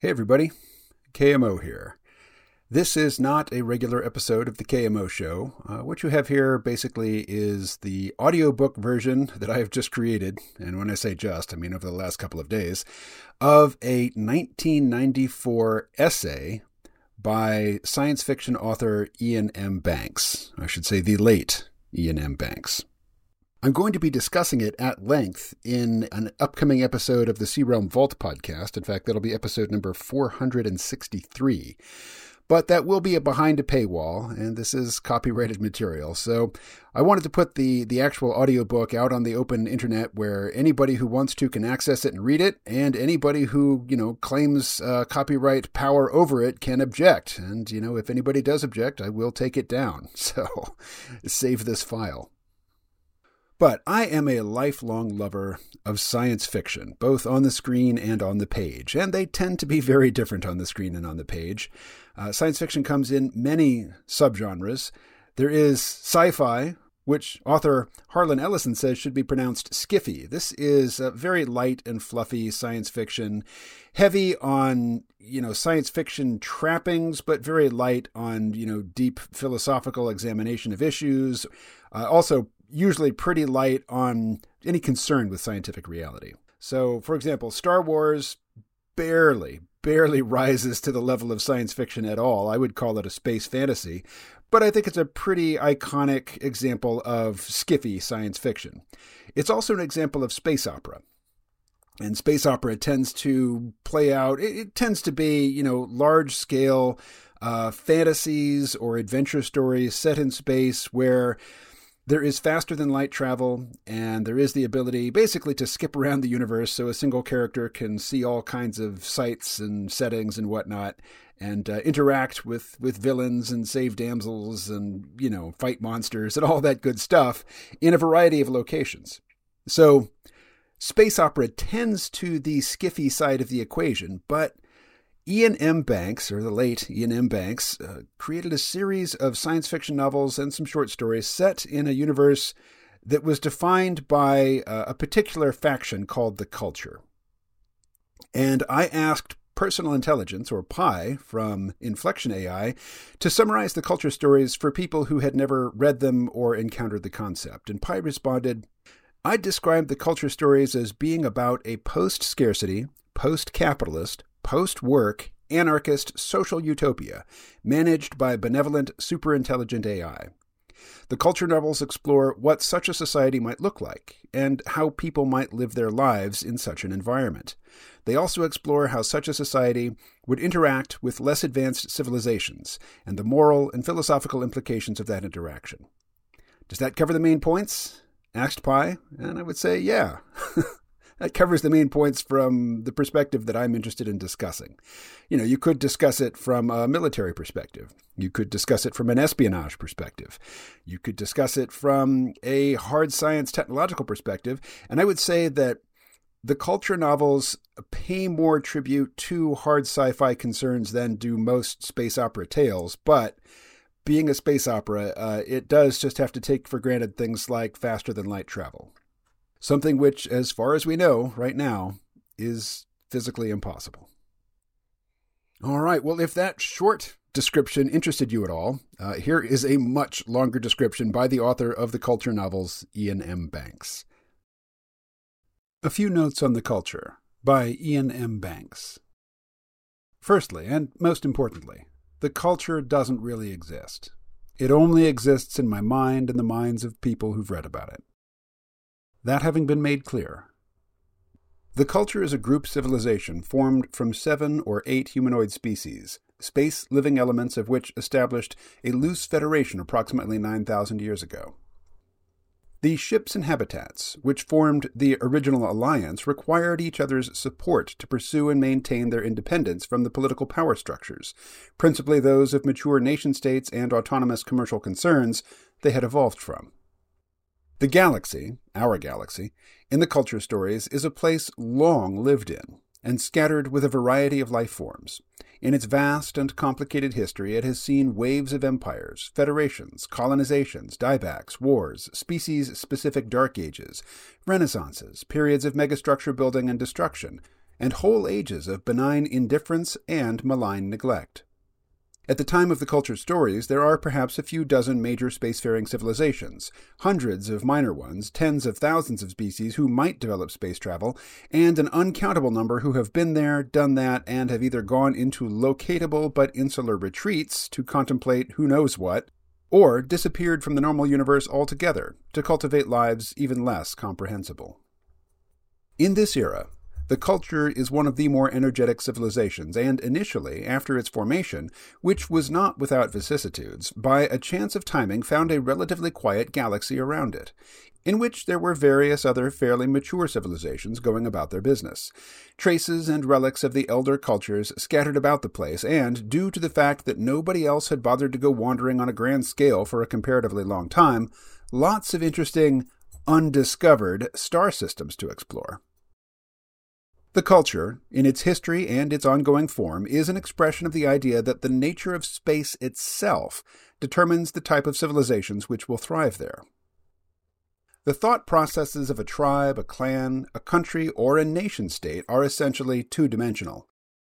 Hey everybody, KMO here. This is not a regular episode of the KMO show. Uh, what you have here basically is the audiobook version that I have just created, and when I say just, I mean over the last couple of days, of a 1994 essay by science fiction author Iain M. Banks. I should say the late Iain M. Banks. I'm going to be discussing it at length in an upcoming episode of the C-Realm Vault podcast. In fact, that'll be episode number 463. But that will be a behind a paywall, and this is copyrighted material. So I wanted to put the, the actual audiobook out on the open internet where anybody who wants to can access it and read it, and anybody who, you know, claims uh, copyright power over it can object. And, you know, if anybody does object, I will take it down. So save this file. But I am a lifelong lover of science fiction, both on the screen and on the page, and they tend to be very different on the screen and on the page. Uh, science fiction comes in many subgenres. There is sci fi, which author Harlan Ellison says should be pronounced skiffy. This is a very light and fluffy science fiction, heavy on, you know, science fiction trappings, but very light on, you know, deep philosophical examination of issues. Uh, also usually pretty light on any concern with scientific reality. So, for example, Star Wars barely, barely rises to the level of science fiction at all. I would call it a space fantasy, but I think it's a pretty iconic example of skiffy science fiction. It's also an example of space opera. And space opera tends to play out, it, it tends to be, you know, large scale uh, fantasies or adventure stories set in space where there is faster than light travel, and there is the ability basically to skip around the universe so a single character can see all kinds of sights and settings and whatnot, and uh, interact with, with villains and save damsels and, you know, fight monsters and all that good stuff in a variety of locations. So, space opera tends to the skiffy side of the equation, but Iain M. Banks, or the late Iain M. Banks, uh, created a series of science fiction novels and some short stories set in a universe that was defined by uh, a particular faction called the Culture. And I asked Personal Intelligence, or Pi, from Inflection AI, to summarize the Culture stories for people who had never read them or encountered the concept. And Pi responded, I described the Culture stories as being about a post scarcity, post capitalist, post work anarchist social utopia managed by benevolent superintelligent AI. The culture novels explore what such a society might look like and how people might live their lives in such an environment. They also explore how such a society would interact with less advanced civilizations and the moral and philosophical implications of that interaction. Does that cover the main points? asked Pi, and I would say, yeah. that covers the main points from the perspective that I'm interested in discussing. You know, you could discuss it from a military perspective. You could discuss it from an espionage perspective. You could discuss it from a hard science technological perspective. And I would say that the culture novels pay more tribute to hard sci fi concerns than do most space opera tales, but being a space opera, uh, it does just have to take for granted things like faster than light travel something which, as far as we know right now, is physically impossible. All right, well, if that short description interested you at all, uh, here is a much longer description by the author of the culture novels, Iain M. Banks. A few notes on the culture by Iain M. Banks. Firstly, and most importantly, the culture doesn't really exist. It only exists in my mind and the minds of people who've read about it. That having been made clear, the culture is a group civilization formed from seven or eight humanoid species, space living elements of which established a loose federation approximately 9,000 years ago. The ships and habitats, which formed the original alliance, required each other's support to pursue and maintain their independence from the political power structures, principally those of mature nation states and autonomous commercial concerns they had evolved from. The galaxy, our galaxy, in the culture stories is a place long lived in and scattered with a variety of life forms. In its vast and complicated history, it has seen waves of empires, federations, colonizations, diebacks, wars, species specific dark ages, renaissances, periods of megastructure building and destruction, and whole ages of benign indifference and malign neglect. At the time of the culture's stories, there are perhaps a few dozen major spacefaring civilizations, hundreds of minor ones, tens of thousands of species who might develop space travel, and an uncountable number who have been there, done that, and have either gone into locatable but insular retreats to contemplate who knows what, or disappeared from the normal universe altogether to cultivate lives even less comprehensible. In this era, the culture is one of the more energetic civilizations, and initially, after its formation, which was not without vicissitudes, by a chance of timing found a relatively quiet galaxy around it, in which there were various other fairly mature civilizations going about their business. Traces and relics of the elder cultures scattered about the place, and, due to the fact that nobody else had bothered to go wandering on a grand scale for a comparatively long time, lots of interesting, undiscovered star systems to explore. The culture, in its history and its ongoing form, is an expression of the idea that the nature of space itself determines the type of civilizations which will thrive there. The thought processes of a tribe, a clan, a country, or a nation state are essentially two dimensional,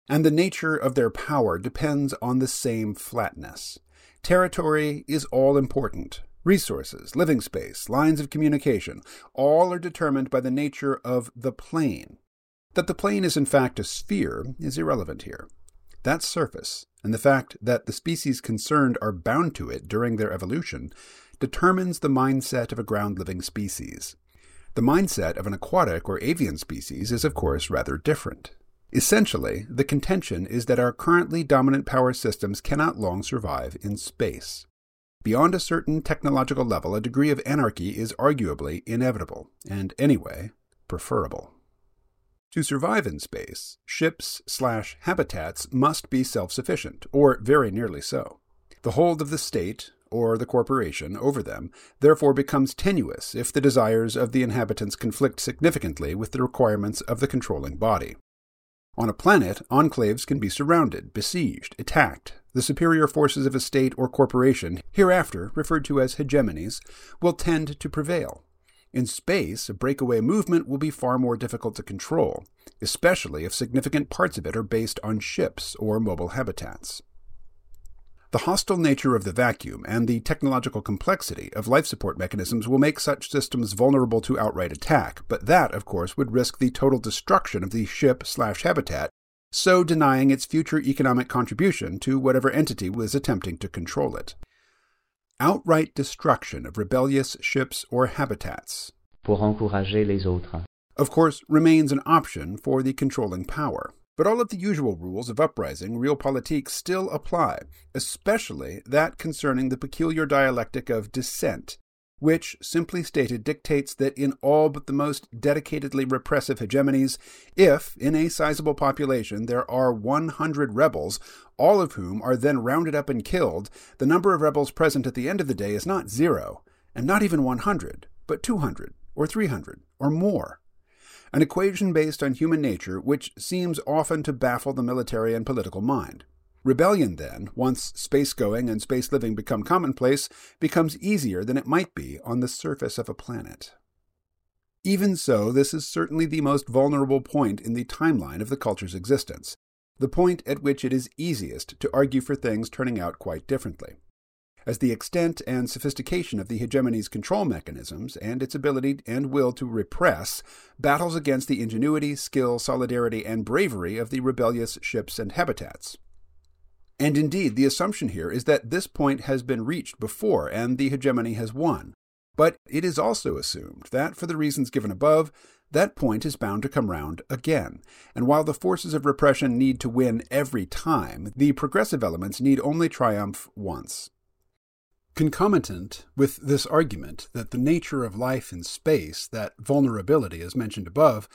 and the nature of their power depends on the same flatness. Territory is all important. Resources, living space, lines of communication, all are determined by the nature of the plane, that the plane is in fact a sphere is irrelevant here. That surface, and the fact that the species concerned are bound to it during their evolution, determines the mindset of a ground living species. The mindset of an aquatic or avian species is, of course, rather different. Essentially, the contention is that our currently dominant power systems cannot long survive in space. Beyond a certain technological level, a degree of anarchy is arguably inevitable, and anyway, preferable. To survive in space, ships slash habitats must be self sufficient, or very nearly so. The hold of the state, or the corporation, over them therefore becomes tenuous if the desires of the inhabitants conflict significantly with the requirements of the controlling body. On a planet, enclaves can be surrounded, besieged, attacked. The superior forces of a state or corporation, hereafter referred to as hegemonies, will tend to prevail, in space, a breakaway movement will be far more difficult to control, especially if significant parts of it are based on ships or mobile habitats. The hostile nature of the vacuum and the technological complexity of life support mechanisms will make such systems vulnerable to outright attack, but that, of course, would risk the total destruction of the ship slash habitat, so denying its future economic contribution to whatever entity was attempting to control it outright destruction of rebellious ships or habitats. Pour encourager les autres. Of course, remains an option for the controlling power. But all of the usual rules of uprising, realpolitik, still apply, especially that concerning the peculiar dialectic of dissent, which, simply stated, dictates that in all but the most dedicatedly repressive hegemonies, if, in a sizable population, there are 100 rebels, all of whom are then rounded up and killed, the number of rebels present at the end of the day is not zero, and not even 100, but 200, or 300, or more. An equation based on human nature which seems often to baffle the military and political mind. Rebellion, then, once space going and space living become commonplace, becomes easier than it might be on the surface of a planet. Even so, this is certainly the most vulnerable point in the timeline of the culture's existence, the point at which it is easiest to argue for things turning out quite differently. As the extent and sophistication of the hegemony's control mechanisms and its ability and will to repress battles against the ingenuity, skill, solidarity, and bravery of the rebellious ships and habitats. And indeed, the assumption here is that this point has been reached before and the hegemony has won. But it is also assumed that, for the reasons given above, that point is bound to come round again. And while the forces of repression need to win every time, the progressive elements need only triumph once. Concomitant with this argument that the nature of life in space, that vulnerability as mentioned above,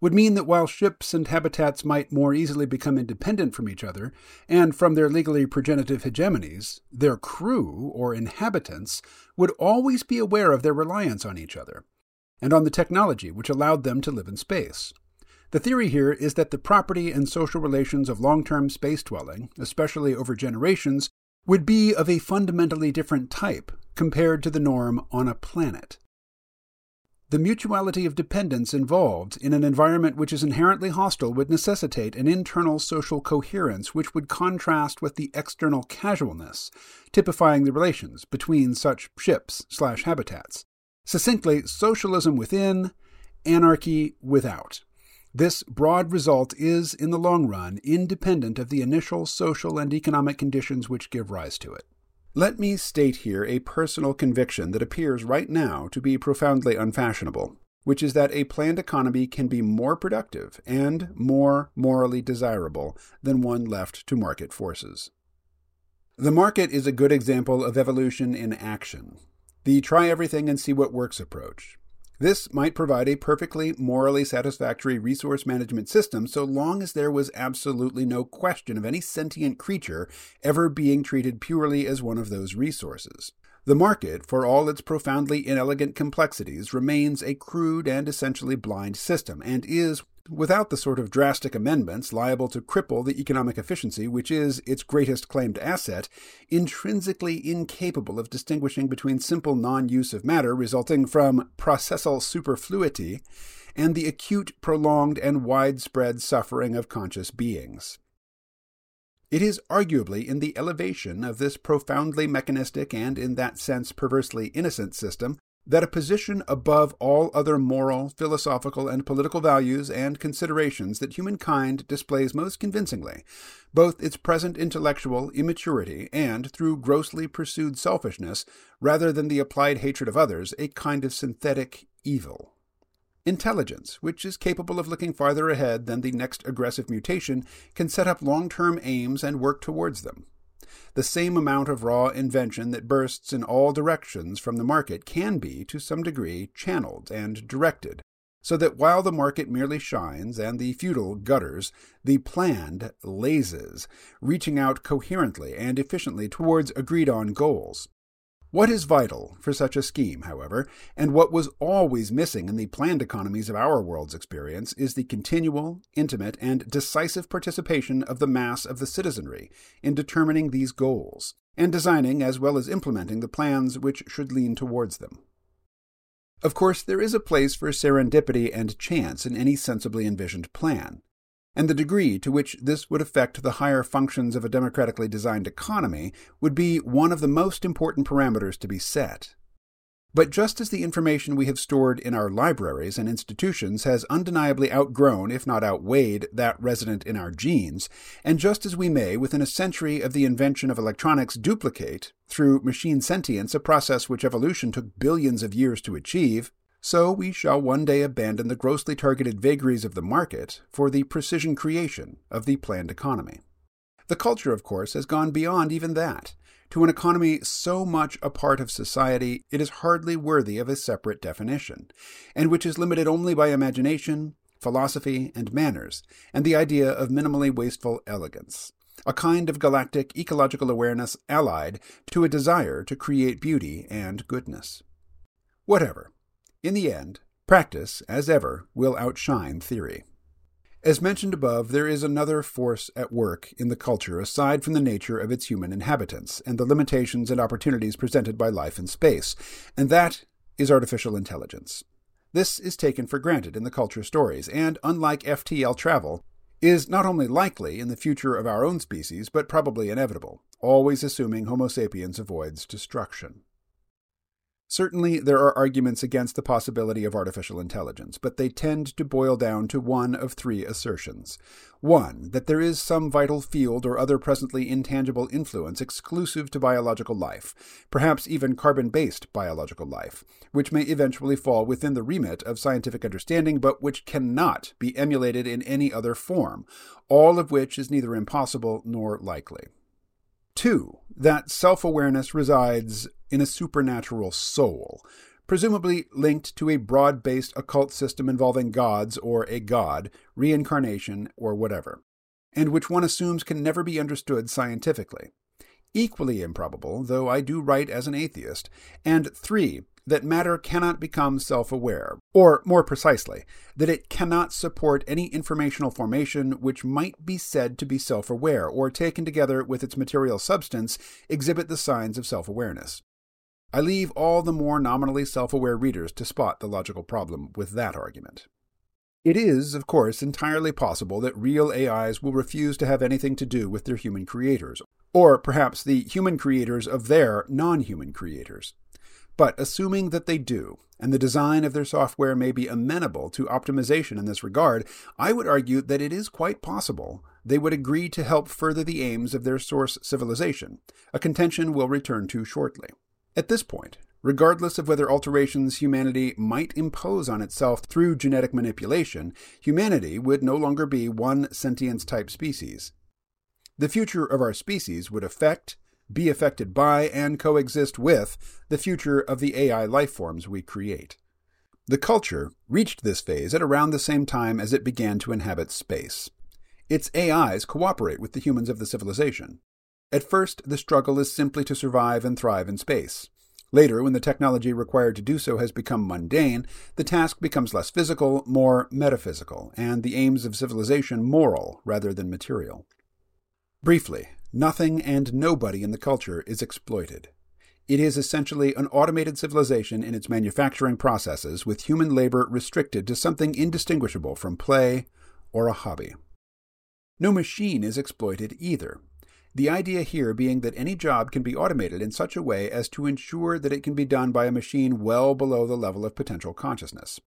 would mean that while ships and habitats might more easily become independent from each other and from their legally progenitive hegemonies, their crew, or inhabitants, would always be aware of their reliance on each other and on the technology which allowed them to live in space. The theory here is that the property and social relations of long term space dwelling, especially over generations, would be of a fundamentally different type compared to the norm on a planet. The mutuality of dependence involved in an environment which is inherently hostile would necessitate an internal social coherence which would contrast with the external casualness, typifying the relations between such ships slash habitats. Succinctly, socialism within, anarchy without. This broad result is, in the long run, independent of the initial social and economic conditions which give rise to it. Let me state here a personal conviction that appears right now to be profoundly unfashionable, which is that a planned economy can be more productive and more morally desirable than one left to market forces. The market is a good example of evolution in action, the try everything and see what works approach. This might provide a perfectly morally satisfactory resource management system so long as there was absolutely no question of any sentient creature ever being treated purely as one of those resources. The market, for all its profoundly inelegant complexities, remains a crude and essentially blind system, and is, without the sort of drastic amendments liable to cripple the economic efficiency which is its greatest claimed asset, intrinsically incapable of distinguishing between simple non use of matter resulting from processal superfluity and the acute, prolonged, and widespread suffering of conscious beings. It is arguably in the elevation of this profoundly mechanistic and, in that sense, perversely innocent system that a position above all other moral, philosophical, and political values and considerations that humankind displays most convincingly, both its present intellectual immaturity and, through grossly pursued selfishness, rather than the applied hatred of others, a kind of synthetic evil. Intelligence, which is capable of looking farther ahead than the next aggressive mutation, can set up long term aims and work towards them the same amount of raw invention that bursts in all directions from the market can be, to some degree, channeled and directed, so that while the market merely shines and the futile gutters, the planned lases, reaching out coherently and efficiently towards agreed on goals. What is vital for such a scheme, however, and what was always missing in the planned economies of our world's experience, is the continual, intimate, and decisive participation of the mass of the citizenry in determining these goals, and designing as well as implementing the plans which should lean towards them. Of course, there is a place for serendipity and chance in any sensibly envisioned plan and the degree to which this would affect the higher functions of a democratically designed economy would be one of the most important parameters to be set. But just as the information we have stored in our libraries and institutions has undeniably outgrown, if not outweighed, that resident in our genes, and just as we may, within a century of the invention of electronics, duplicate, through machine sentience, a process which evolution took billions of years to achieve, so we shall one day abandon the grossly targeted vagaries of the market for the precision creation of the planned economy. The culture, of course, has gone beyond even that. To an economy so much a part of society, it is hardly worthy of a separate definition, and which is limited only by imagination, philosophy, and manners, and the idea of minimally wasteful elegance, a kind of galactic ecological awareness allied to a desire to create beauty and goodness. Whatever, in the end, practice, as ever, will outshine theory. As mentioned above, there is another force at work in the culture aside from the nature of its human inhabitants and the limitations and opportunities presented by life in space, and that is artificial intelligence. This is taken for granted in the culture stories, and unlike FTL travel, is not only likely in the future of our own species, but probably inevitable, always assuming Homo sapiens avoids destruction. Certainly, there are arguments against the possibility of artificial intelligence, but they tend to boil down to one of three assertions. One, that there is some vital field or other presently intangible influence exclusive to biological life, perhaps even carbon based biological life, which may eventually fall within the remit of scientific understanding, but which cannot be emulated in any other form, all of which is neither impossible nor likely. Two, that self awareness resides in a supernatural soul, presumably linked to a broad based occult system involving gods or a god, reincarnation, or whatever, and which one assumes can never be understood scientifically. Equally improbable, though I do write as an atheist. And three, that matter cannot become self aware, or more precisely, that it cannot support any informational formation which might be said to be self aware, or taken together with its material substance, exhibit the signs of self awareness. I leave all the more nominally self aware readers to spot the logical problem with that argument. It is, of course, entirely possible that real AIs will refuse to have anything to do with their human creators, or perhaps the human creators of their non human creators. But assuming that they do, and the design of their software may be amenable to optimization in this regard, I would argue that it is quite possible they would agree to help further the aims of their source civilization, a contention we'll return to shortly. At this point, regardless of whether alterations humanity might impose on itself through genetic manipulation, humanity would no longer be one sentience type species. The future of our species would affect, be affected by, and coexist with the future of the AI lifeforms we create. The culture reached this phase at around the same time as it began to inhabit space. Its AIs cooperate with the humans of the civilization. At first, the struggle is simply to survive and thrive in space. Later, when the technology required to do so has become mundane, the task becomes less physical, more metaphysical, and the aims of civilization moral rather than material. Briefly, Nothing and nobody in the culture is exploited. It is essentially an automated civilization in its manufacturing processes, with human labor restricted to something indistinguishable from play or a hobby. No machine is exploited either. The idea here being that any job can be automated in such a way as to ensure that it can be done by a machine well below the level of potential consciousness.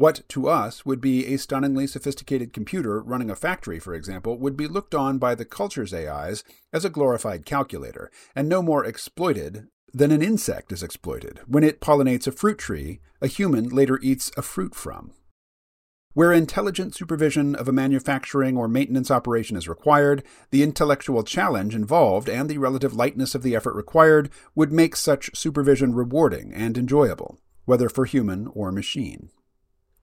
What to us would be a stunningly sophisticated computer running a factory, for example, would be looked on by the culture's AIs as a glorified calculator, and no more exploited than an insect is exploited when it pollinates a fruit tree a human later eats a fruit from. Where intelligent supervision of a manufacturing or maintenance operation is required, the intellectual challenge involved and the relative lightness of the effort required would make such supervision rewarding and enjoyable, whether for human or machine.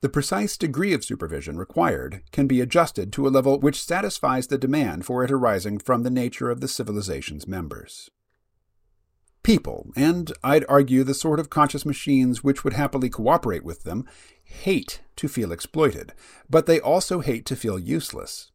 The precise degree of supervision required can be adjusted to a level which satisfies the demand for it arising from the nature of the civilization's members. People, and I'd argue the sort of conscious machines which would happily cooperate with them, hate to feel exploited, but they also hate to feel useless.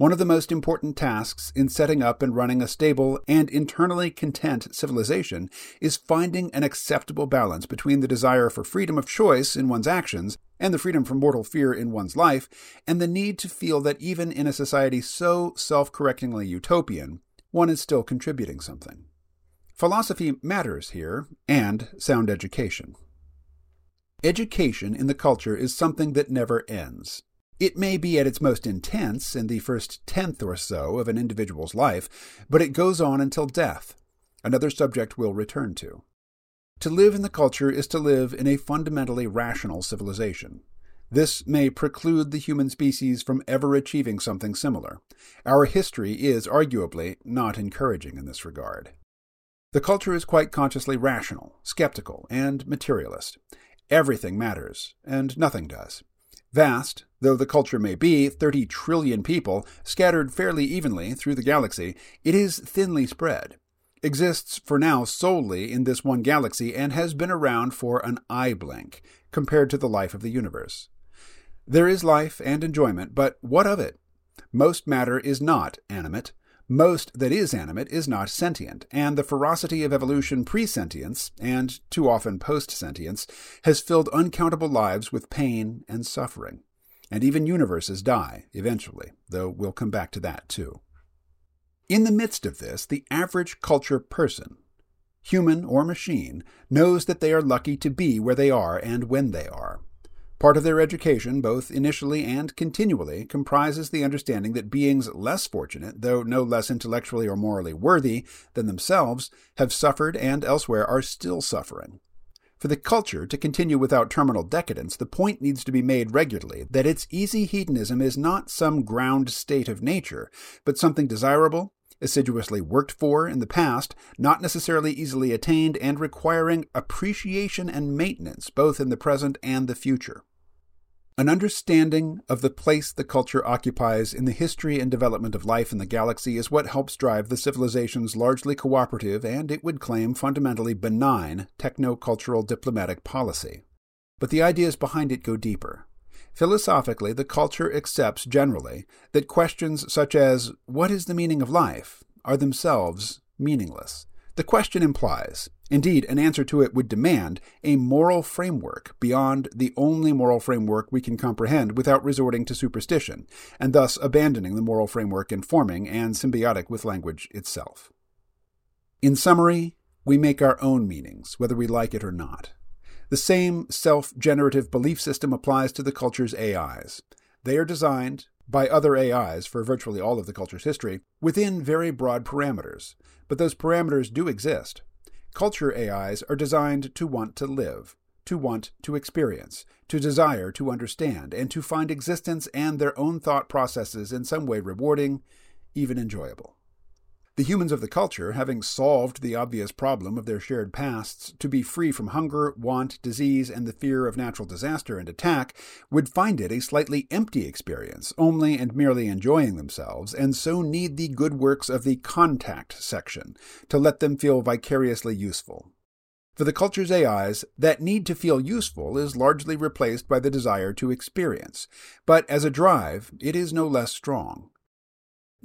One of the most important tasks in setting up and running a stable and internally content civilization is finding an acceptable balance between the desire for freedom of choice in one's actions and the freedom from mortal fear in one's life, and the need to feel that even in a society so self correctingly utopian, one is still contributing something. Philosophy matters here, and sound education. Education in the culture is something that never ends. It may be at its most intense in the first tenth or so of an individual's life, but it goes on until death, another subject we'll return to. To live in the culture is to live in a fundamentally rational civilization. This may preclude the human species from ever achieving something similar. Our history is arguably not encouraging in this regard. The culture is quite consciously rational, skeptical, and materialist. Everything matters, and nothing does. Vast, though the culture may be, 30 trillion people, scattered fairly evenly through the galaxy, it is thinly spread, exists for now solely in this one galaxy, and has been around for an eye blink compared to the life of the universe. There is life and enjoyment, but what of it? Most matter is not animate, most that is animate is not sentient, and the ferocity of evolution pre sentience, and too often post sentience, has filled uncountable lives with pain and suffering. And even universes die, eventually, though we'll come back to that too. In the midst of this, the average culture person, human or machine, knows that they are lucky to be where they are and when they are. Part of their education, both initially and continually, comprises the understanding that beings less fortunate, though no less intellectually or morally worthy than themselves, have suffered and elsewhere are still suffering. For the culture to continue without terminal decadence, the point needs to be made regularly that its easy hedonism is not some ground state of nature, but something desirable, assiduously worked for in the past, not necessarily easily attained, and requiring appreciation and maintenance both in the present and the future. An understanding of the place the culture occupies in the history and development of life in the galaxy is what helps drive the civilization's largely cooperative and, it would claim, fundamentally benign techno cultural diplomatic policy. But the ideas behind it go deeper. Philosophically, the culture accepts generally that questions such as, What is the meaning of life? are themselves meaningless. The question implies, Indeed, an answer to it would demand a moral framework beyond the only moral framework we can comprehend without resorting to superstition, and thus abandoning the moral framework informing and symbiotic with language itself. In summary, we make our own meanings, whether we like it or not. The same self generative belief system applies to the culture's AIs. They are designed, by other AIs for virtually all of the culture's history, within very broad parameters. But those parameters do exist. Culture AIs are designed to want to live, to want to experience, to desire to understand, and to find existence and their own thought processes in some way rewarding, even enjoyable. The humans of the culture, having solved the obvious problem of their shared pasts to be free from hunger, want, disease, and the fear of natural disaster and attack, would find it a slightly empty experience, only and merely enjoying themselves, and so need the good works of the contact section to let them feel vicariously useful. For the culture's AIs, that need to feel useful is largely replaced by the desire to experience, but as a drive, it is no less strong.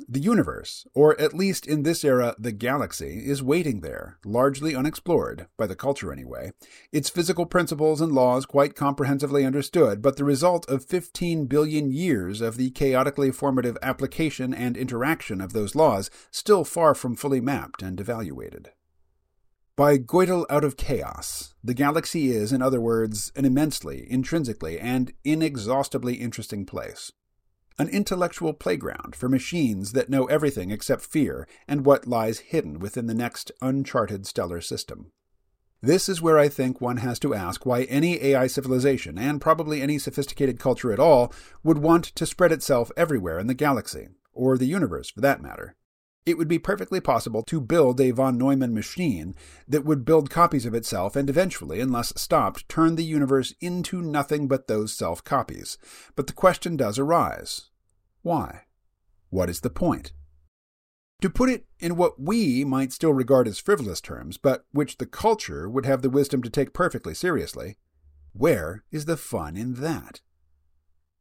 The universe, or at least in this era, the galaxy, is waiting there, largely unexplored, by the culture anyway, its physical principles and laws quite comprehensively understood, but the result of 15 billion years of the chaotically formative application and interaction of those laws still far from fully mapped and evaluated. By Gödel out of chaos, the galaxy is, in other words, an immensely, intrinsically, and inexhaustibly interesting place an intellectual playground for machines that know everything except fear and what lies hidden within the next uncharted stellar system. This is where I think one has to ask why any AI civilization, and probably any sophisticated culture at all, would want to spread itself everywhere in the galaxy, or the universe for that matter. It would be perfectly possible to build a von Neumann machine that would build copies of itself and eventually, unless stopped, turn the universe into nothing but those self copies. But the question does arise why? What is the point? To put it in what we might still regard as frivolous terms, but which the culture would have the wisdom to take perfectly seriously, where is the fun in that?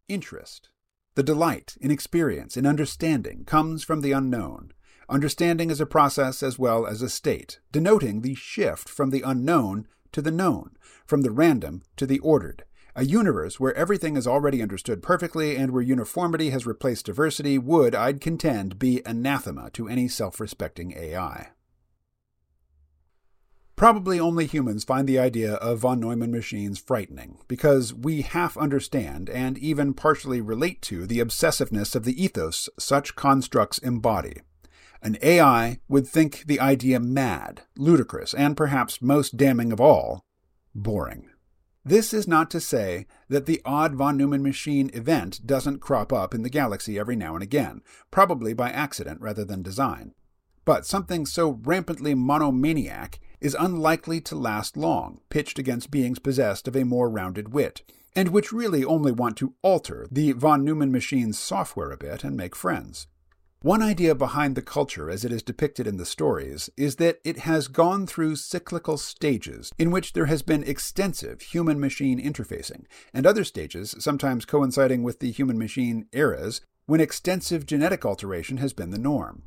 Interest. The delight in experience, in understanding, comes from the unknown. Understanding is a process as well as a state, denoting the shift from the unknown to the known, from the random to the ordered. A universe where everything is already understood perfectly and where uniformity has replaced diversity would, I'd contend, be anathema to any self respecting AI. Probably only humans find the idea of von Neumann machines frightening, because we half understand and even partially relate to the obsessiveness of the ethos such constructs embody. An AI would think the idea mad, ludicrous, and perhaps most damning of all, boring. This is not to say that the odd von Neumann machine event doesn't crop up in the galaxy every now and again, probably by accident rather than design. But something so rampantly monomaniac is unlikely to last long, pitched against beings possessed of a more rounded wit, and which really only want to alter the von Neumann machine's software a bit and make friends. One idea behind the culture as it is depicted in the stories is that it has gone through cyclical stages in which there has been extensive human machine interfacing, and other stages, sometimes coinciding with the human machine eras, when extensive genetic alteration has been the norm.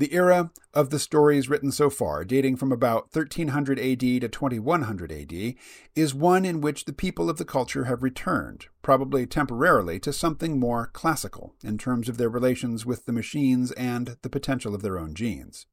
The era of the stories written so far, dating from about 1300 AD to 2100 AD, is one in which the people of the culture have returned, probably temporarily, to something more classical in terms of their relations with the machines and the potential of their own genes.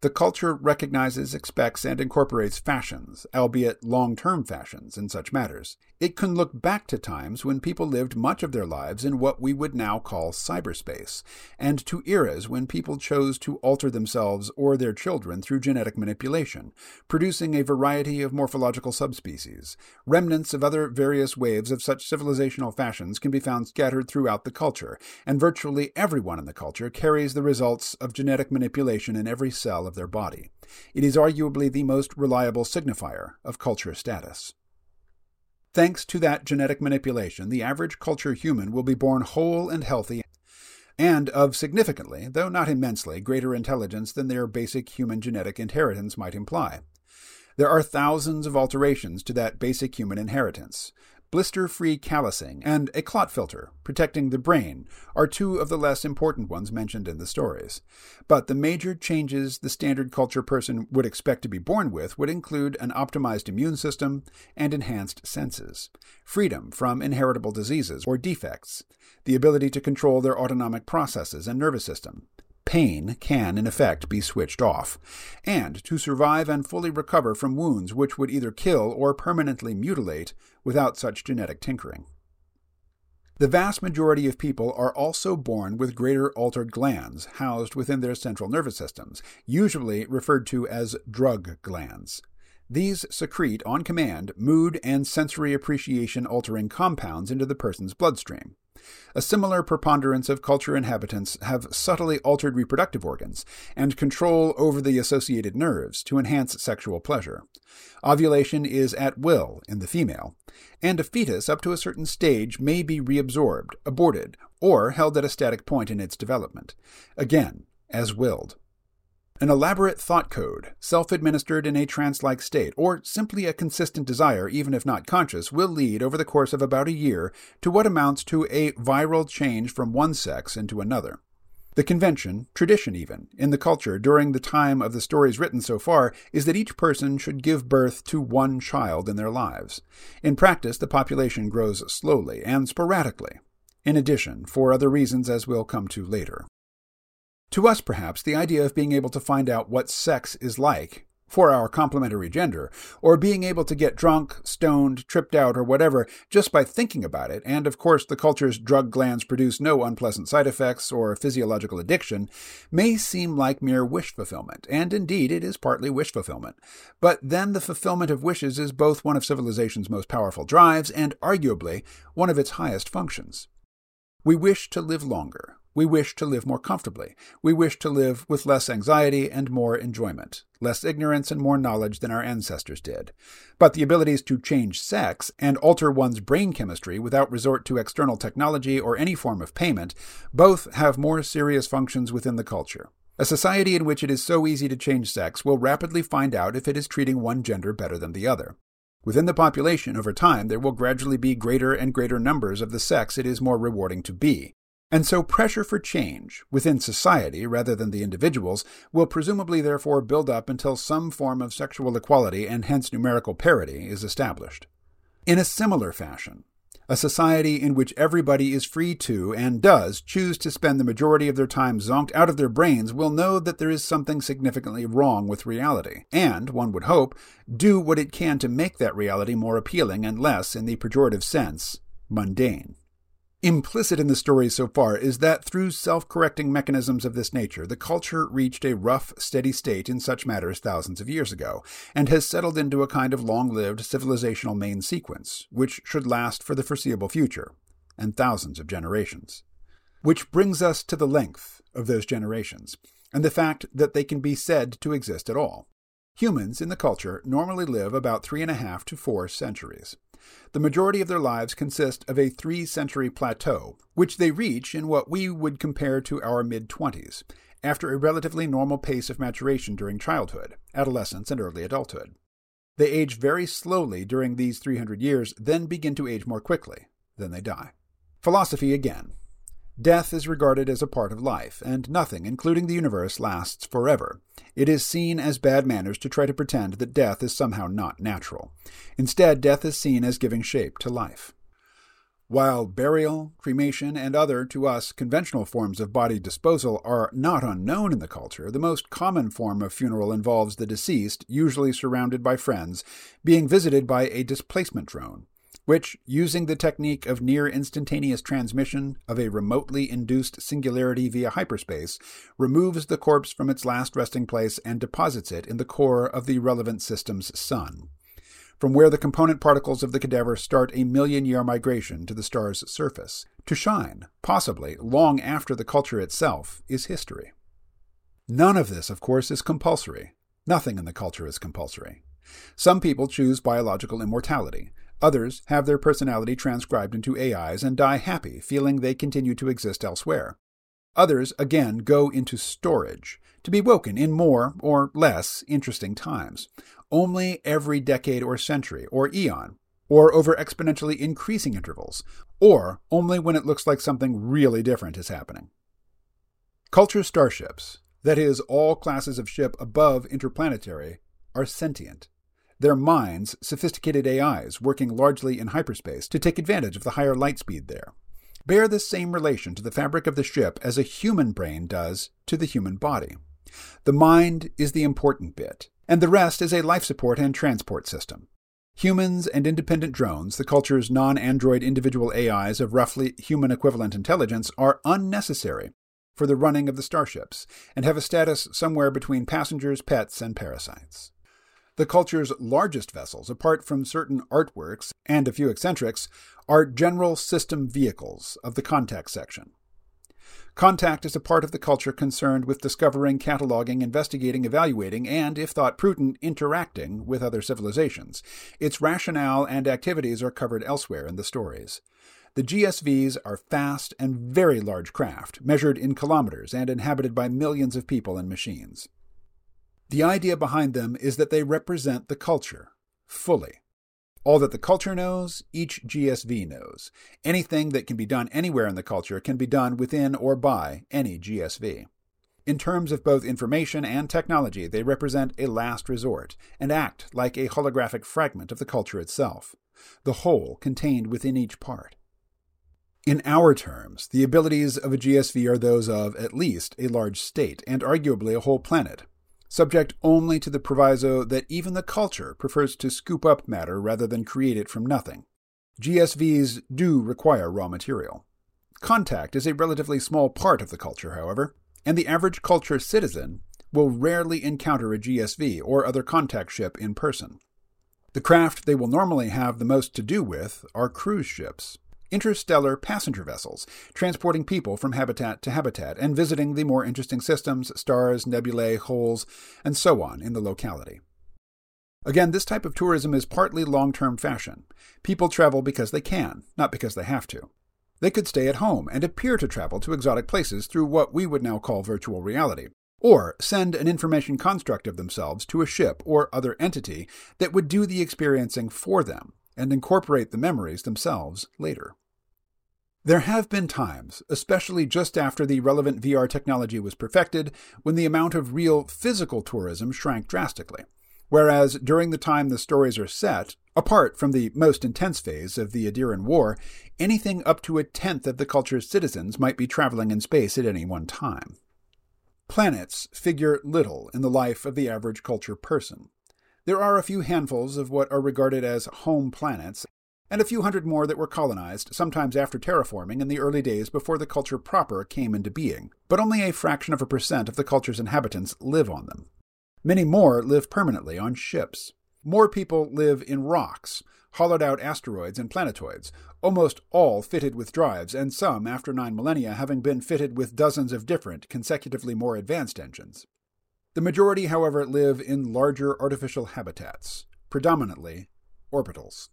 The culture recognizes, expects, and incorporates fashions, albeit long term fashions, in such matters. It can look back to times when people lived much of their lives in what we would now call cyberspace, and to eras when people chose to alter themselves or their children through genetic manipulation, producing a variety of morphological subspecies. Remnants of other various waves of such civilizational fashions can be found scattered throughout the culture, and virtually everyone in the culture carries the results of genetic manipulation in every cell of their body. It is arguably the most reliable signifier of culture status. Thanks to that genetic manipulation, the average culture human will be born whole and healthy and of significantly, though not immensely, greater intelligence than their basic human genetic inheritance might imply. There are thousands of alterations to that basic human inheritance, blister free callousing, and a clot filter, protecting the brain, are two of the less important ones mentioned in the stories. But the major changes the standard culture person would expect to be born with would include an optimized immune system and enhanced senses, freedom from inheritable diseases or defects, the ability to control their autonomic processes and nervous system, pain can, in effect, be switched off, and to survive and fully recover from wounds which would either kill or permanently mutilate without such genetic tinkering. The vast majority of people are also born with greater altered glands housed within their central nervous systems, usually referred to as drug glands. These secrete, on command, mood and sensory appreciation altering compounds into the person's bloodstream. A similar preponderance of culture inhabitants have subtly altered reproductive organs and control over the associated nerves to enhance sexual pleasure. Ovulation is at will in the female, and a fetus up to a certain stage may be reabsorbed, aborted, or held at a static point in its development, again, as willed. An elaborate thought code, self administered in a trance like state, or simply a consistent desire, even if not conscious, will lead over the course of about a year to what amounts to a viral change from one sex into another. The convention, tradition even, in the culture during the time of the stories written so far is that each person should give birth to one child in their lives. In practice, the population grows slowly and sporadically, in addition, for other reasons as we'll come to later. To us, perhaps, the idea of being able to find out what sex is like for our complementary gender, or being able to get drunk, stoned, tripped out, or whatever just by thinking about it, and of course the culture's drug glands produce no unpleasant side effects or physiological addiction, may seem like mere wish fulfillment, and indeed it is partly wish fulfillment. But then the fulfillment of wishes is both one of civilization's most powerful drives and arguably one of its highest functions. We wish to live longer, we wish to live more comfortably. We wish to live with less anxiety and more enjoyment, less ignorance and more knowledge than our ancestors did. But the abilities to change sex and alter one's brain chemistry without resort to external technology or any form of payment both have more serious functions within the culture. A society in which it is so easy to change sex will rapidly find out if it is treating one gender better than the other. Within the population, over time, there will gradually be greater and greater numbers of the sex it is more rewarding to be. And so pressure for change within society rather than the individuals will presumably therefore build up until some form of sexual equality and hence numerical parity is established. In a similar fashion, a society in which everybody is free to and does choose to spend the majority of their time zonked out of their brains will know that there is something significantly wrong with reality, and, one would hope, do what it can to make that reality more appealing and less, in the pejorative sense, mundane. Implicit in the story so far is that through self correcting mechanisms of this nature, the culture reached a rough, steady state in such matters thousands of years ago, and has settled into a kind of long lived civilizational main sequence, which should last for the foreseeable future, and thousands of generations. Which brings us to the length of those generations, and the fact that they can be said to exist at all. Humans in the culture normally live about three and a half to four centuries. The majority of their lives consist of a three century plateau, which they reach in what we would compare to our mid 20s, after a relatively normal pace of maturation during childhood, adolescence, and early adulthood. They age very slowly during these 300 years, then begin to age more quickly. Then they die. Philosophy again. Death is regarded as a part of life, and nothing, including the universe, lasts forever. It is seen as bad manners to try to pretend that death is somehow not natural. Instead, death is seen as giving shape to life. While burial, cremation, and other, to us, conventional forms of body disposal are not unknown in the culture, the most common form of funeral involves the deceased, usually surrounded by friends, being visited by a displacement drone which, using the technique of near instantaneous transmission of a remotely induced singularity via hyperspace, removes the corpse from its last resting place and deposits it in the core of the relevant system's sun, from where the component particles of the cadaver start a million year migration to the star's surface, to shine, possibly long after the culture itself is history. None of this, of course, is compulsory. Nothing in the culture is compulsory. Some people choose biological immortality, Others have their personality transcribed into AIs and die happy, feeling they continue to exist elsewhere. Others, again, go into storage, to be woken in more or less interesting times, only every decade or century or eon, or over exponentially increasing intervals, or only when it looks like something really different is happening. Culture starships, that is, all classes of ship above interplanetary, are sentient. Their minds, sophisticated AIs working largely in hyperspace to take advantage of the higher light speed there, bear the same relation to the fabric of the ship as a human brain does to the human body. The mind is the important bit, and the rest is a life support and transport system. Humans and independent drones, the culture's non android individual AIs of roughly human equivalent intelligence, are unnecessary for the running of the starships and have a status somewhere between passengers, pets, and parasites. The culture's largest vessels, apart from certain artworks and a few eccentrics, are general system vehicles of the contact section. Contact is a part of the culture concerned with discovering, cataloging, investigating, evaluating, and, if thought prudent, interacting with other civilizations. Its rationale and activities are covered elsewhere in the stories. The GSVs are fast and very large craft, measured in kilometers and inhabited by millions of people and machines. The idea behind them is that they represent the culture fully. All that the culture knows, each GSV knows. Anything that can be done anywhere in the culture can be done within or by any GSV. In terms of both information and technology, they represent a last resort and act like a holographic fragment of the culture itself, the whole contained within each part. In our terms, the abilities of a GSV are those of, at least, a large state, and arguably a whole planet, subject only to the proviso that even the culture prefers to scoop up matter rather than create it from nothing. GSVs do require raw material. Contact is a relatively small part of the culture, however, and the average culture citizen will rarely encounter a GSV or other contact ship in person. The craft they will normally have the most to do with are cruise ships, interstellar passenger vessels, transporting people from habitat to habitat and visiting the more interesting systems, stars, nebulae, holes, and so on in the locality. Again, this type of tourism is partly long term fashion. People travel because they can, not because they have to. They could stay at home and appear to travel to exotic places through what we would now call virtual reality, or send an information construct of themselves to a ship or other entity that would do the experiencing for them and incorporate the memories themselves later. There have been times, especially just after the relevant VR technology was perfected, when the amount of real physical tourism shrank drastically. Whereas during the time the stories are set, apart from the most intense phase of the Idiran War, anything up to a tenth of the culture's citizens might be traveling in space at any one time. Planets figure little in the life of the average culture person. There are a few handfuls of what are regarded as home planets, and a few hundred more that were colonized, sometimes after terraforming in the early days before the culture proper came into being, but only a fraction of a percent of the culture's inhabitants live on them. Many more live permanently on ships. More people live in rocks, hollowed out asteroids, and planetoids, almost all fitted with drives, and some, after nine millennia, having been fitted with dozens of different, consecutively more advanced engines. The majority, however, live in larger artificial habitats, predominantly orbitals.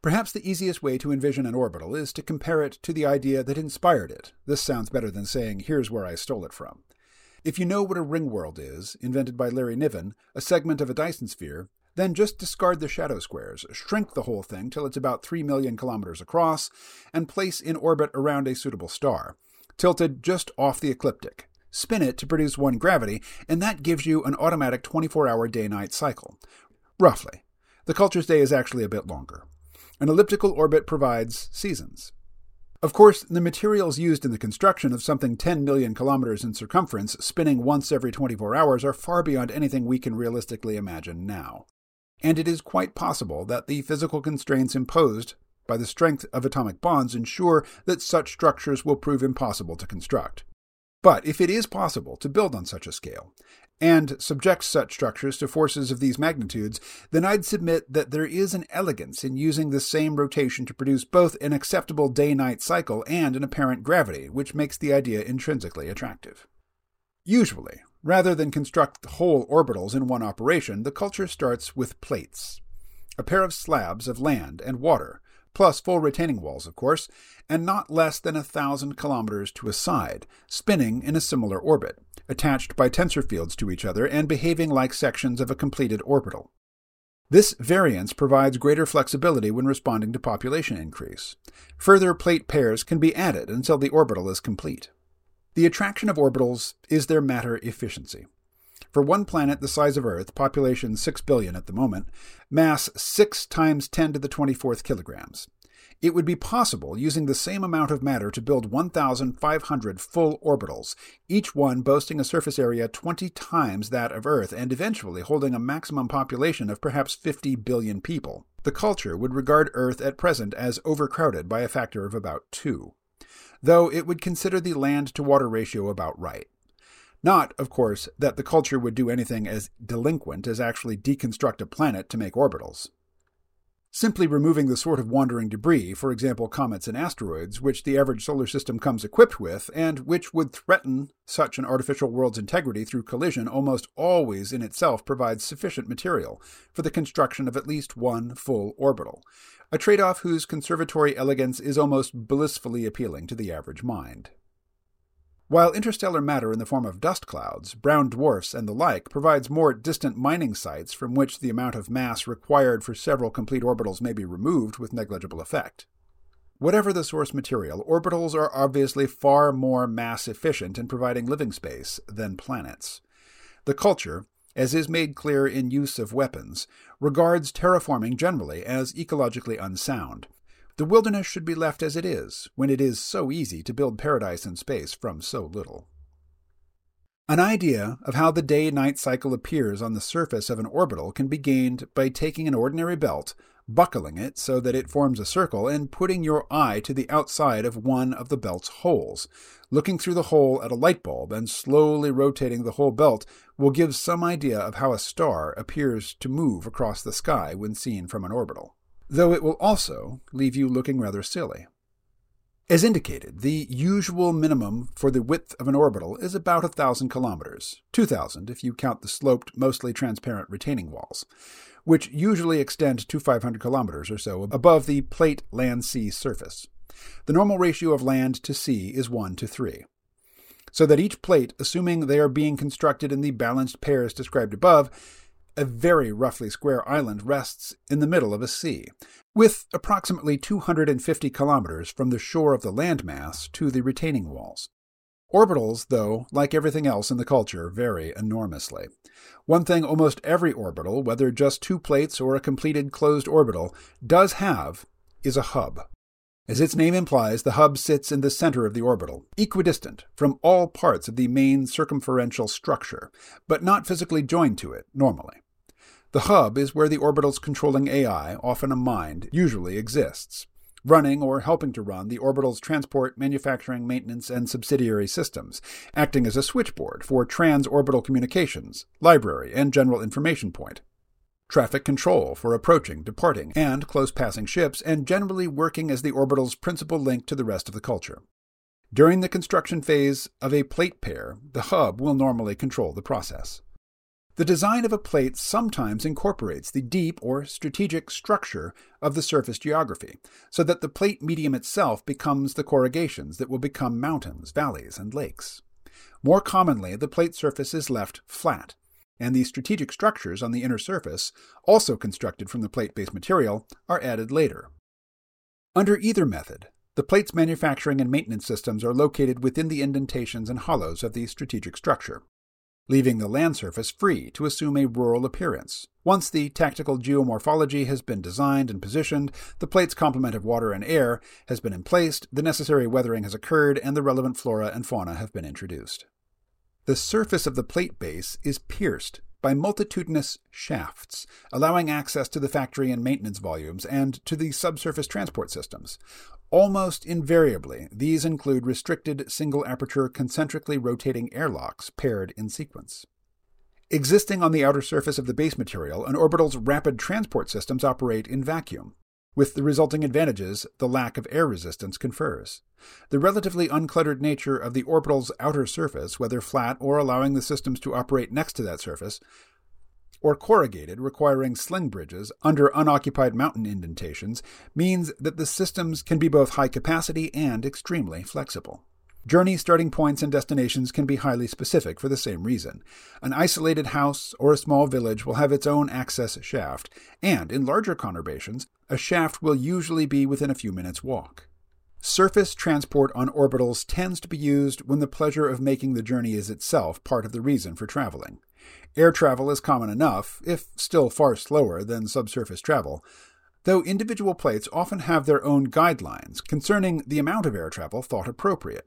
Perhaps the easiest way to envision an orbital is to compare it to the idea that inspired it. This sounds better than saying, here's where I stole it from. If you know what a ring world is, invented by Larry Niven, a segment of a Dyson sphere, then just discard the shadow squares, shrink the whole thing till it's about 3 million kilometers across, and place in orbit around a suitable star, tilted just off the ecliptic. Spin it to produce one gravity, and that gives you an automatic 24 hour day night cycle. Roughly. The culture's day is actually a bit longer. An elliptical orbit provides seasons. Of course, the materials used in the construction of something 10 million kilometers in circumference spinning once every 24 hours are far beyond anything we can realistically imagine now. And it is quite possible that the physical constraints imposed by the strength of atomic bonds ensure that such structures will prove impossible to construct. But if it is possible to build on such a scale, and subject such structures to forces of these magnitudes, then I'd submit that there is an elegance in using the same rotation to produce both an acceptable day night cycle and an apparent gravity, which makes the idea intrinsically attractive. Usually, rather than construct whole orbitals in one operation, the culture starts with plates, a pair of slabs of land and water, plus full retaining walls, of course, and not less than a thousand kilometers to a side, spinning in a similar orbit, attached by tensor fields to each other and behaving like sections of a completed orbital. This variance provides greater flexibility when responding to population increase. Further plate pairs can be added until the orbital is complete. The attraction of orbitals is their matter efficiency. For one planet the size of Earth, population 6 billion at the moment, mass 6 times 10 to the 24th kilograms. It would be possible, using the same amount of matter, to build 1,500 full orbitals, each one boasting a surface area 20 times that of Earth and eventually holding a maximum population of perhaps 50 billion people. The culture would regard Earth at present as overcrowded by a factor of about 2, though it would consider the land to water ratio about right. Not, of course, that the culture would do anything as delinquent as actually deconstruct a planet to make orbitals. Simply removing the sort of wandering debris, for example comets and asteroids, which the average solar system comes equipped with, and which would threaten such an artificial world's integrity through collision, almost always in itself provides sufficient material for the construction of at least one full orbital, a trade off whose conservatory elegance is almost blissfully appealing to the average mind. While interstellar matter in the form of dust clouds, brown dwarfs, and the like provides more distant mining sites from which the amount of mass required for several complete orbitals may be removed with negligible effect. Whatever the source material, orbitals are obviously far more mass efficient in providing living space than planets. The culture, as is made clear in use of weapons, regards terraforming generally as ecologically unsound the wilderness should be left as it is, when it is so easy to build paradise in space from so little. An idea of how the day night cycle appears on the surface of an orbital can be gained by taking an ordinary belt, buckling it so that it forms a circle, and putting your eye to the outside of one of the belt's holes. Looking through the hole at a light bulb and slowly rotating the whole belt will give some idea of how a star appears to move across the sky when seen from an orbital though it will also leave you looking rather silly. As indicated, the usual minimum for the width of an orbital is about a thousand kilometers, 2,000 if you count the sloped, mostly transparent retaining walls, which usually extend to 500 kilometers or so above the plate land sea surface. The normal ratio of land to sea is 1 to 3. So that each plate, assuming they are being constructed in the balanced pairs described above, a very roughly square island rests in the middle of a sea, with approximately 250 kilometers from the shore of the landmass to the retaining walls. Orbitals, though, like everything else in the culture, vary enormously. One thing almost every orbital, whether just two plates or a completed closed orbital, does have is a hub. As its name implies, the hub sits in the center of the orbital, equidistant from all parts of the main circumferential structure, but not physically joined to it normally. The hub is where the orbital's controlling AI, often a mind, usually exists, running or helping to run the orbital's transport, manufacturing, maintenance, and subsidiary systems, acting as a switchboard for trans-orbital communications, library, and general information point. Traffic control for approaching, departing, and close passing ships, and generally working as the orbital's principal link to the rest of the culture. During the construction phase of a plate pair, the hub will normally control the process. The design of a plate sometimes incorporates the deep or strategic structure of the surface geography, so that the plate medium itself becomes the corrugations that will become mountains, valleys, and lakes. More commonly, the plate surface is left flat, and the strategic structures on the inner surface, also constructed from the plate based material, are added later. Under either method, the plate's manufacturing and maintenance systems are located within the indentations and hollows of the strategic structure leaving the land surface free to assume a rural appearance. Once the tactical geomorphology has been designed and positioned, the plate's complement of water and air has been emplaced, the necessary weathering has occurred, and the relevant flora and fauna have been introduced. The surface of the plate base is pierced by multitudinous shafts, allowing access to the factory and maintenance volumes and to the subsurface transport systems. Almost invariably, these include restricted single aperture concentrically rotating airlocks paired in sequence. Existing on the outer surface of the base material, an orbital's rapid transport systems operate in vacuum, with the resulting advantages the lack of air resistance confers. The relatively uncluttered nature of the orbital's outer surface, whether flat or allowing the systems to operate next to that surface, or corrugated, requiring sling bridges under unoccupied mountain indentations, means that the systems can be both high capacity and extremely flexible. Journey starting points and destinations can be highly specific for the same reason. An isolated house or a small village will have its own access shaft, and in larger conurbations, a shaft will usually be within a few minutes' walk. Surface transport on orbitals tends to be used when the pleasure of making the journey is itself part of the reason for traveling. Air travel is common enough, if still far slower than subsurface travel, though individual plates often have their own guidelines concerning the amount of air travel thought appropriate.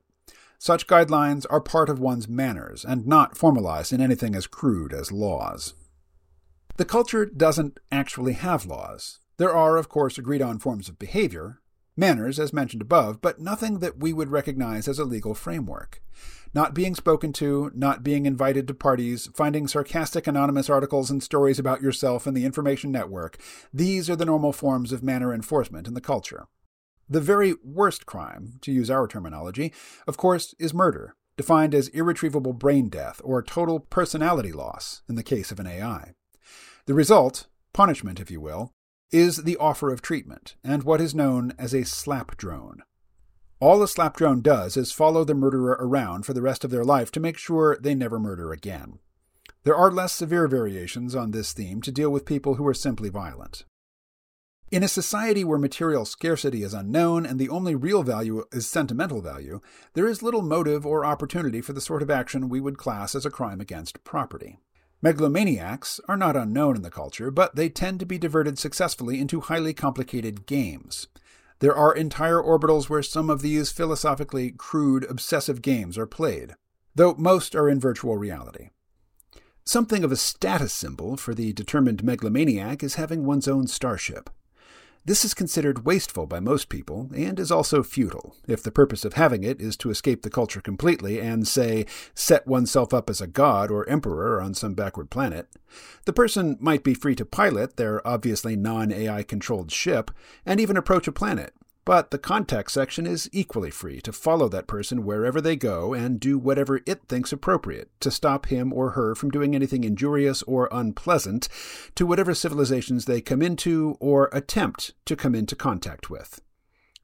Such guidelines are part of one's manners and not formalized in anything as crude as laws. The culture doesn't actually have laws. There are, of course, agreed on forms of behavior, manners, as mentioned above, but nothing that we would recognize as a legal framework. Not being spoken to, not being invited to parties, finding sarcastic anonymous articles and stories about yourself in the information network, these are the normal forms of manner enforcement in the culture. The very worst crime, to use our terminology, of course, is murder, defined as irretrievable brain death or total personality loss in the case of an AI. The result, punishment if you will, is the offer of treatment and what is known as a slap drone. All a slap drone does is follow the murderer around for the rest of their life to make sure they never murder again. There are less severe variations on this theme to deal with people who are simply violent. In a society where material scarcity is unknown and the only real value is sentimental value, there is little motive or opportunity for the sort of action we would class as a crime against property. Megalomaniacs are not unknown in the culture, but they tend to be diverted successfully into highly complicated games. There are entire orbitals where some of these philosophically crude, obsessive games are played, though most are in virtual reality. Something of a status symbol for the determined megalomaniac is having one's own starship. This is considered wasteful by most people, and is also futile, if the purpose of having it is to escape the culture completely and, say, set oneself up as a god or emperor on some backward planet. The person might be free to pilot their obviously non AI controlled ship, and even approach a planet, but the contact section is equally free to follow that person wherever they go and do whatever it thinks appropriate to stop him or her from doing anything injurious or unpleasant to whatever civilizations they come into or attempt to come into contact with.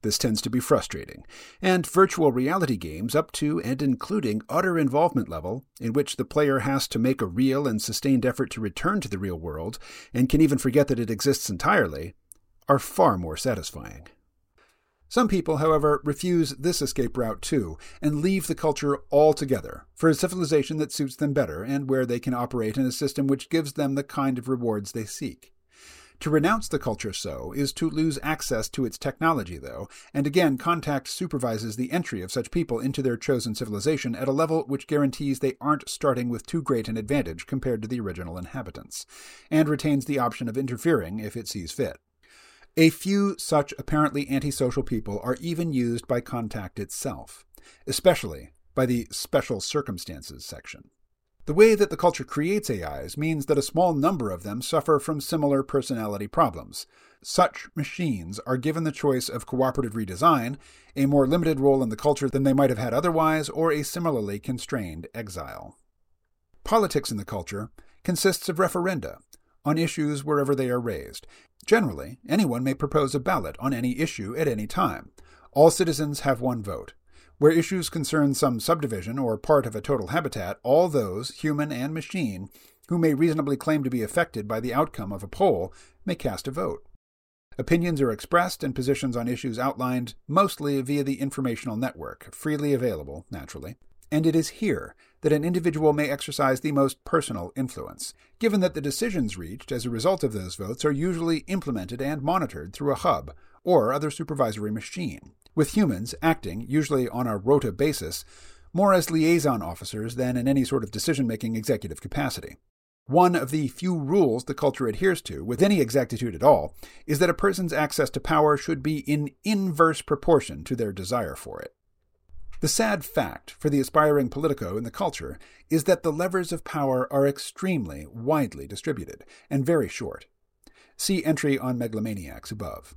This tends to be frustrating, and virtual reality games up to and including utter involvement level, in which the player has to make a real and sustained effort to return to the real world and can even forget that it exists entirely, are far more satisfying. Some people, however, refuse this escape route too and leave the culture altogether for a civilization that suits them better and where they can operate in a system which gives them the kind of rewards they seek. To renounce the culture so is to lose access to its technology, though, and again, Contact supervises the entry of such people into their chosen civilization at a level which guarantees they aren't starting with too great an advantage compared to the original inhabitants, and retains the option of interfering if it sees fit. A few such apparently antisocial people are even used by Contact itself, especially by the Special Circumstances section. The way that the culture creates AIs means that a small number of them suffer from similar personality problems. Such machines are given the choice of cooperative redesign, a more limited role in the culture than they might have had otherwise, or a similarly constrained exile. Politics in the culture consists of referenda, on issues wherever they are raised. Generally, anyone may propose a ballot on any issue at any time. All citizens have one vote. Where issues concern some subdivision or part of a total habitat, all those, human and machine, who may reasonably claim to be affected by the outcome of a poll may cast a vote. Opinions are expressed and positions on issues outlined mostly via the informational network, freely available, naturally and it is here that an individual may exercise the most personal influence, given that the decisions reached as a result of those votes are usually implemented and monitored through a hub or other supervisory machine, with humans acting, usually on a rota basis, more as liaison officers than in any sort of decision making executive capacity. One of the few rules the culture adheres to, with any exactitude at all, is that a person's access to power should be in inverse proportion to their desire for it. The sad fact for the aspiring politico in the culture is that the levers of power are extremely widely distributed and very short. See entry on megalomaniacs above.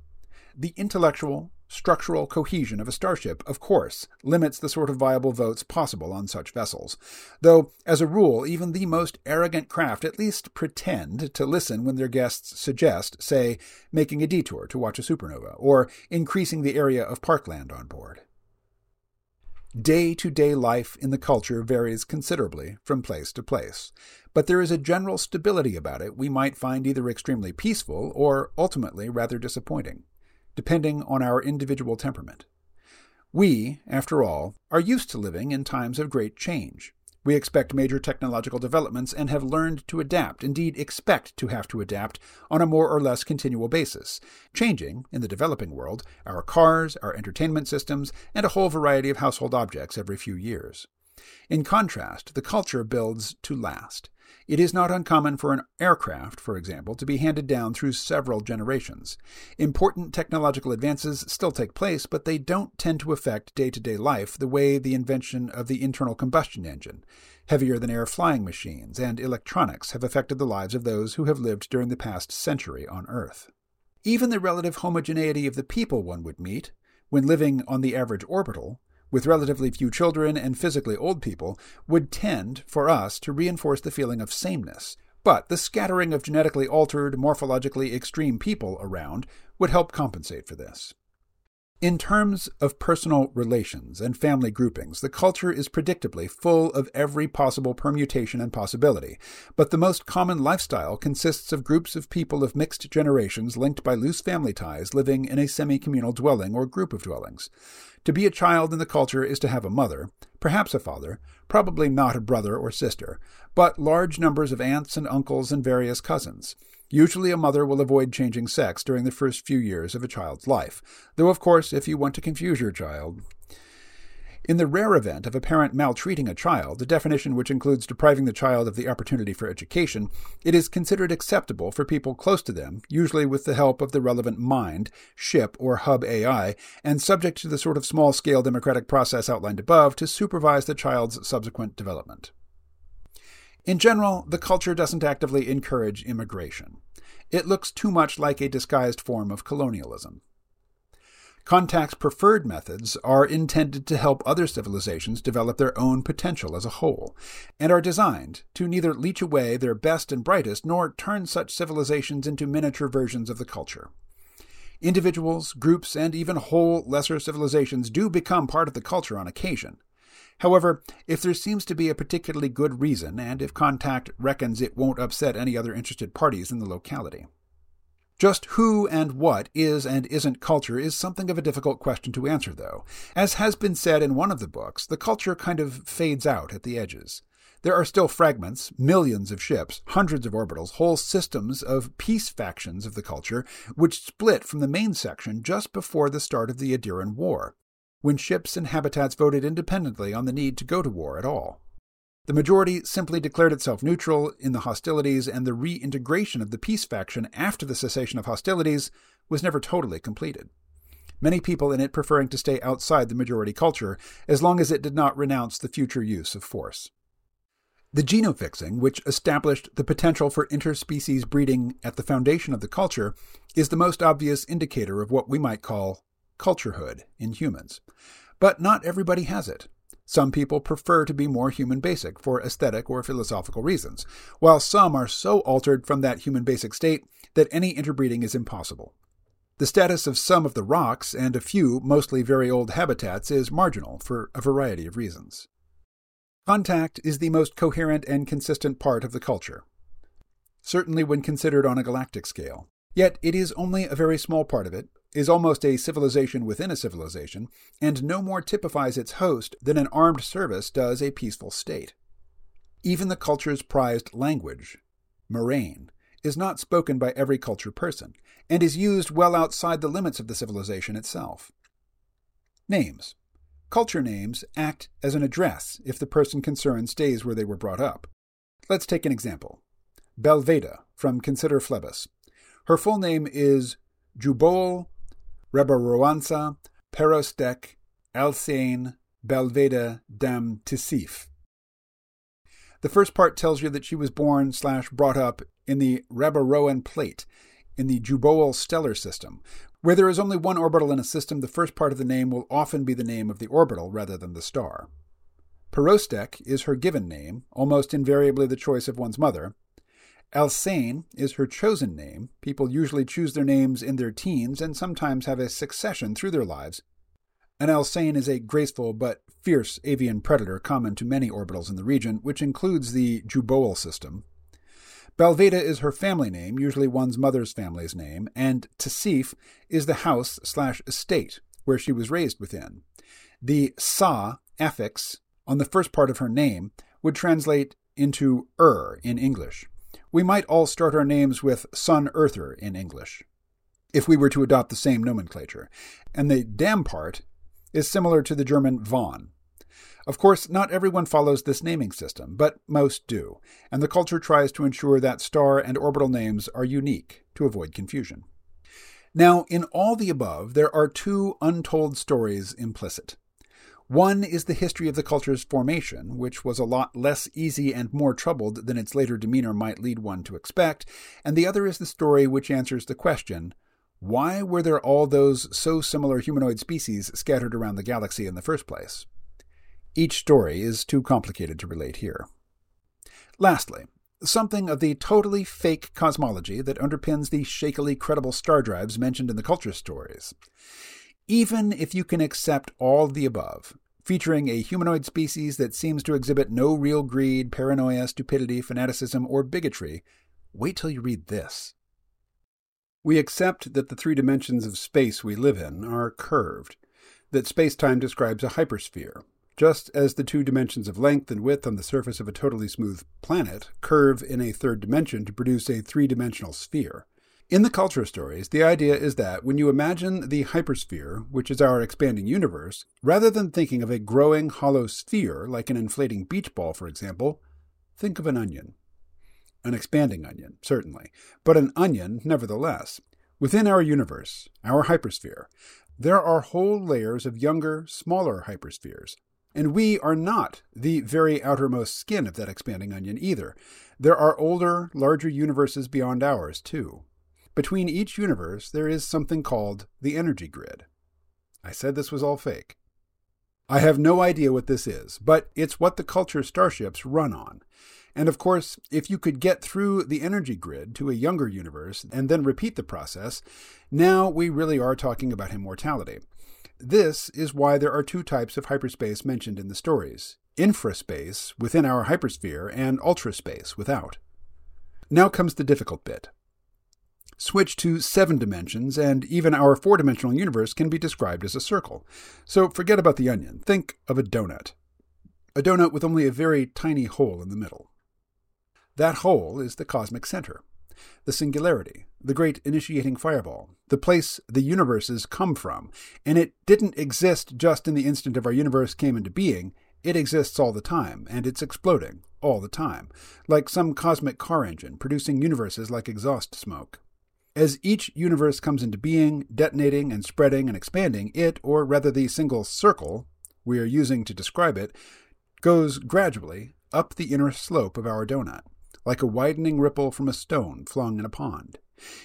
The intellectual, structural cohesion of a starship, of course, limits the sort of viable votes possible on such vessels, though, as a rule, even the most arrogant craft at least pretend to listen when their guests suggest, say, making a detour to watch a supernova, or increasing the area of parkland on board. Day to day life in the culture varies considerably from place to place, but there is a general stability about it we might find either extremely peaceful or ultimately rather disappointing, depending on our individual temperament. We, after all, are used to living in times of great change. We expect major technological developments and have learned to adapt, indeed, expect to have to adapt on a more or less continual basis, changing, in the developing world, our cars, our entertainment systems, and a whole variety of household objects every few years. In contrast, the culture builds to last. It is not uncommon for an aircraft, for example, to be handed down through several generations. Important technological advances still take place, but they don't tend to affect day to day life the way the invention of the internal combustion engine, heavier than air flying machines, and electronics have affected the lives of those who have lived during the past century on Earth. Even the relative homogeneity of the people one would meet, when living on the average orbital, with relatively few children and physically old people, would tend, for us, to reinforce the feeling of sameness. But the scattering of genetically altered, morphologically extreme people around would help compensate for this. In terms of personal relations and family groupings, the culture is predictably full of every possible permutation and possibility, but the most common lifestyle consists of groups of people of mixed generations linked by loose family ties living in a semi communal dwelling or group of dwellings. To be a child in the culture is to have a mother, perhaps a father, probably not a brother or sister, but large numbers of aunts and uncles and various cousins. Usually, a mother will avoid changing sex during the first few years of a child's life, though, of course, if you want to confuse your child. In the rare event of a parent maltreating a child, a definition which includes depriving the child of the opportunity for education, it is considered acceptable for people close to them, usually with the help of the relevant mind, SHIP, or Hub AI, and subject to the sort of small scale democratic process outlined above, to supervise the child's subsequent development. In general, the culture doesn't actively encourage immigration. It looks too much like a disguised form of colonialism. Contact's preferred methods are intended to help other civilizations develop their own potential as a whole, and are designed to neither leech away their best and brightest nor turn such civilizations into miniature versions of the culture. Individuals, groups, and even whole lesser civilizations do become part of the culture on occasion. However, if there seems to be a particularly good reason, and if Contact reckons it won't upset any other interested parties in the locality. Just who and what is and isn't culture is something of a difficult question to answer, though. As has been said in one of the books, the culture kind of fades out at the edges. There are still fragments, millions of ships, hundreds of orbitals, whole systems of peace factions of the culture, which split from the main section just before the start of the Idiran War when ships and habitats voted independently on the need to go to war at all. The majority simply declared itself neutral in the hostilities, and the reintegration of the peace faction after the cessation of hostilities was never totally completed. Many people in it preferring to stay outside the majority culture as long as it did not renounce the future use of force. The genofixing, which established the potential for interspecies breeding at the foundation of the culture, is the most obvious indicator of what we might call culturehood in humans. But not everybody has it. Some people prefer to be more human basic for aesthetic or philosophical reasons, while some are so altered from that human basic state that any interbreeding is impossible. The status of some of the rocks and a few, mostly very old habitats is marginal for a variety of reasons. Contact is the most coherent and consistent part of the culture, certainly when considered on a galactic scale. Yet it is only a very small part of it, is almost a civilization within a civilization, and no more typifies its host than an armed service does a peaceful state. Even the culture's prized language, Marain, is not spoken by every culture person, and is used well outside the limits of the civilization itself. Names. Culture names act as an address if the person concerned stays where they were brought up. Let's take an example. Balveda, from Consider Phlebas. Her full name is Jubol Rebaroansa, Perosteck, Alseyn, Balveda Dam T'seif. The first part tells you that she was born slash brought up in the Rebaroan plate in the Jubol stellar system. Where there is only one orbital in a system, the first part of the name will often be the name of the orbital rather than the star. Perosteck is her given name, almost invariably the choice of one's mother, Alseyn is her chosen name. People usually choose their names in their teens and sometimes have a succession through their lives. An Alseyn is a graceful but fierce avian predator common to many orbitals in the region, which includes the Jubol system. Balveda is her family name, usually one's mother's family's name, and T'seif is the house slash estate where she was raised within. The Sa affix on the first part of her name would translate into Ur in English. We might all start our names with Sun Earther in English, if we were to adopt the same nomenclature. And the dam part is similar to the German von. Of course, not everyone follows this naming system, but most do, and the culture tries to ensure that star and orbital names are unique to avoid confusion. Now, in all the above, there are two untold stories implicit. One is the history of the culture's formation, which was a lot less easy and more troubled than its later demeanor might lead one to expect, and the other is the story which answers the question why were there all those so similar humanoid species scattered around the galaxy in the first place? Each story is too complicated to relate here. Lastly, something of the totally fake cosmology that underpins the shakily credible star drives mentioned in the culture stories. Even if you can accept all the above, featuring a humanoid species that seems to exhibit no real greed, paranoia, stupidity, fanaticism, or bigotry, wait till you read this. We accept that the three dimensions of space we live in are curved, that space time describes a hypersphere, just as the two dimensions of length and width on the surface of a totally smooth planet curve in a third dimension to produce a three dimensional sphere. In the culture stories, the idea is that when you imagine the hypersphere, which is our expanding universe, rather than thinking of a growing hollow sphere like an inflating beach ball, for example, think of an onion. An expanding onion, certainly, but an onion nevertheless. Within our universe, our hypersphere, there are whole layers of younger, smaller hyperspheres. And we are not the very outermost skin of that expanding onion either. There are older, larger universes beyond ours, too. Between each universe, there is something called the energy grid. I said this was all fake. I have no idea what this is, but it's what the culture starships run on. And of course, if you could get through the energy grid to a younger universe and then repeat the process, now we really are talking about immortality. This is why there are two types of hyperspace mentioned in the stories infraspace within our hypersphere and ultraspace without. Now comes the difficult bit. Switch to seven dimensions, and even our four dimensional universe can be described as a circle. So forget about the onion. Think of a donut. A donut with only a very tiny hole in the middle. That hole is the cosmic center, the singularity, the great initiating fireball, the place the universes come from. And it didn't exist just in the instant of our universe came into being, it exists all the time, and it's exploding all the time, like some cosmic car engine producing universes like exhaust smoke. As each universe comes into being, detonating and spreading and expanding, it, or rather the single circle we are using to describe it, goes gradually up the inner slope of our donut like a widening ripple from a stone flung in a pond.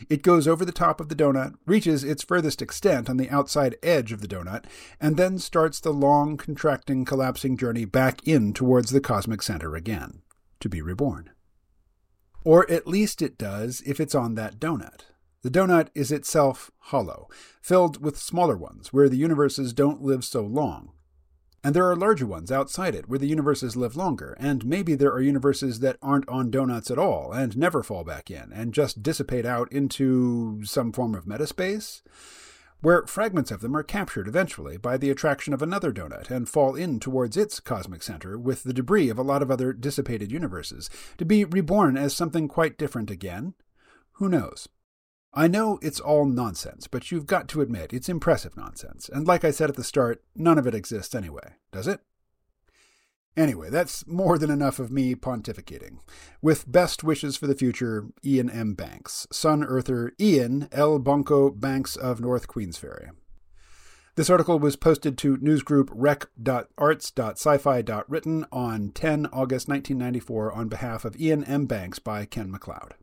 It goes over the top of the donut, reaches its furthest extent on the outside edge of the donut, and then starts the long, contracting, collapsing journey back in towards the cosmic center again, to be reborn. Or at least it does if it's on that donut. The donut is itself hollow, filled with smaller ones, where the universes don't live so long, and there are larger ones outside it where the universes live longer, and maybe there are universes that aren't on donuts at all and never fall back in and just dissipate out into some form of metaspace, where fragments of them are captured eventually by the attraction of another donut and fall in towards its cosmic center with the debris of a lot of other dissipated universes, to be reborn as something quite different again. Who knows? I know it's all nonsense, but you've got to admit it's impressive nonsense. And like I said at the start, none of it exists anyway, does it? Anyway, that's more than enough of me pontificating. With best wishes for the future, Iain M. Banks, Sun Earther Iain El-Bonko Banks of North Queensferry. This article was posted to newsgroup rec.arts.sci-fi.written on 10 August 1994 on behalf of Iain M. Banks by Ken MacLeod.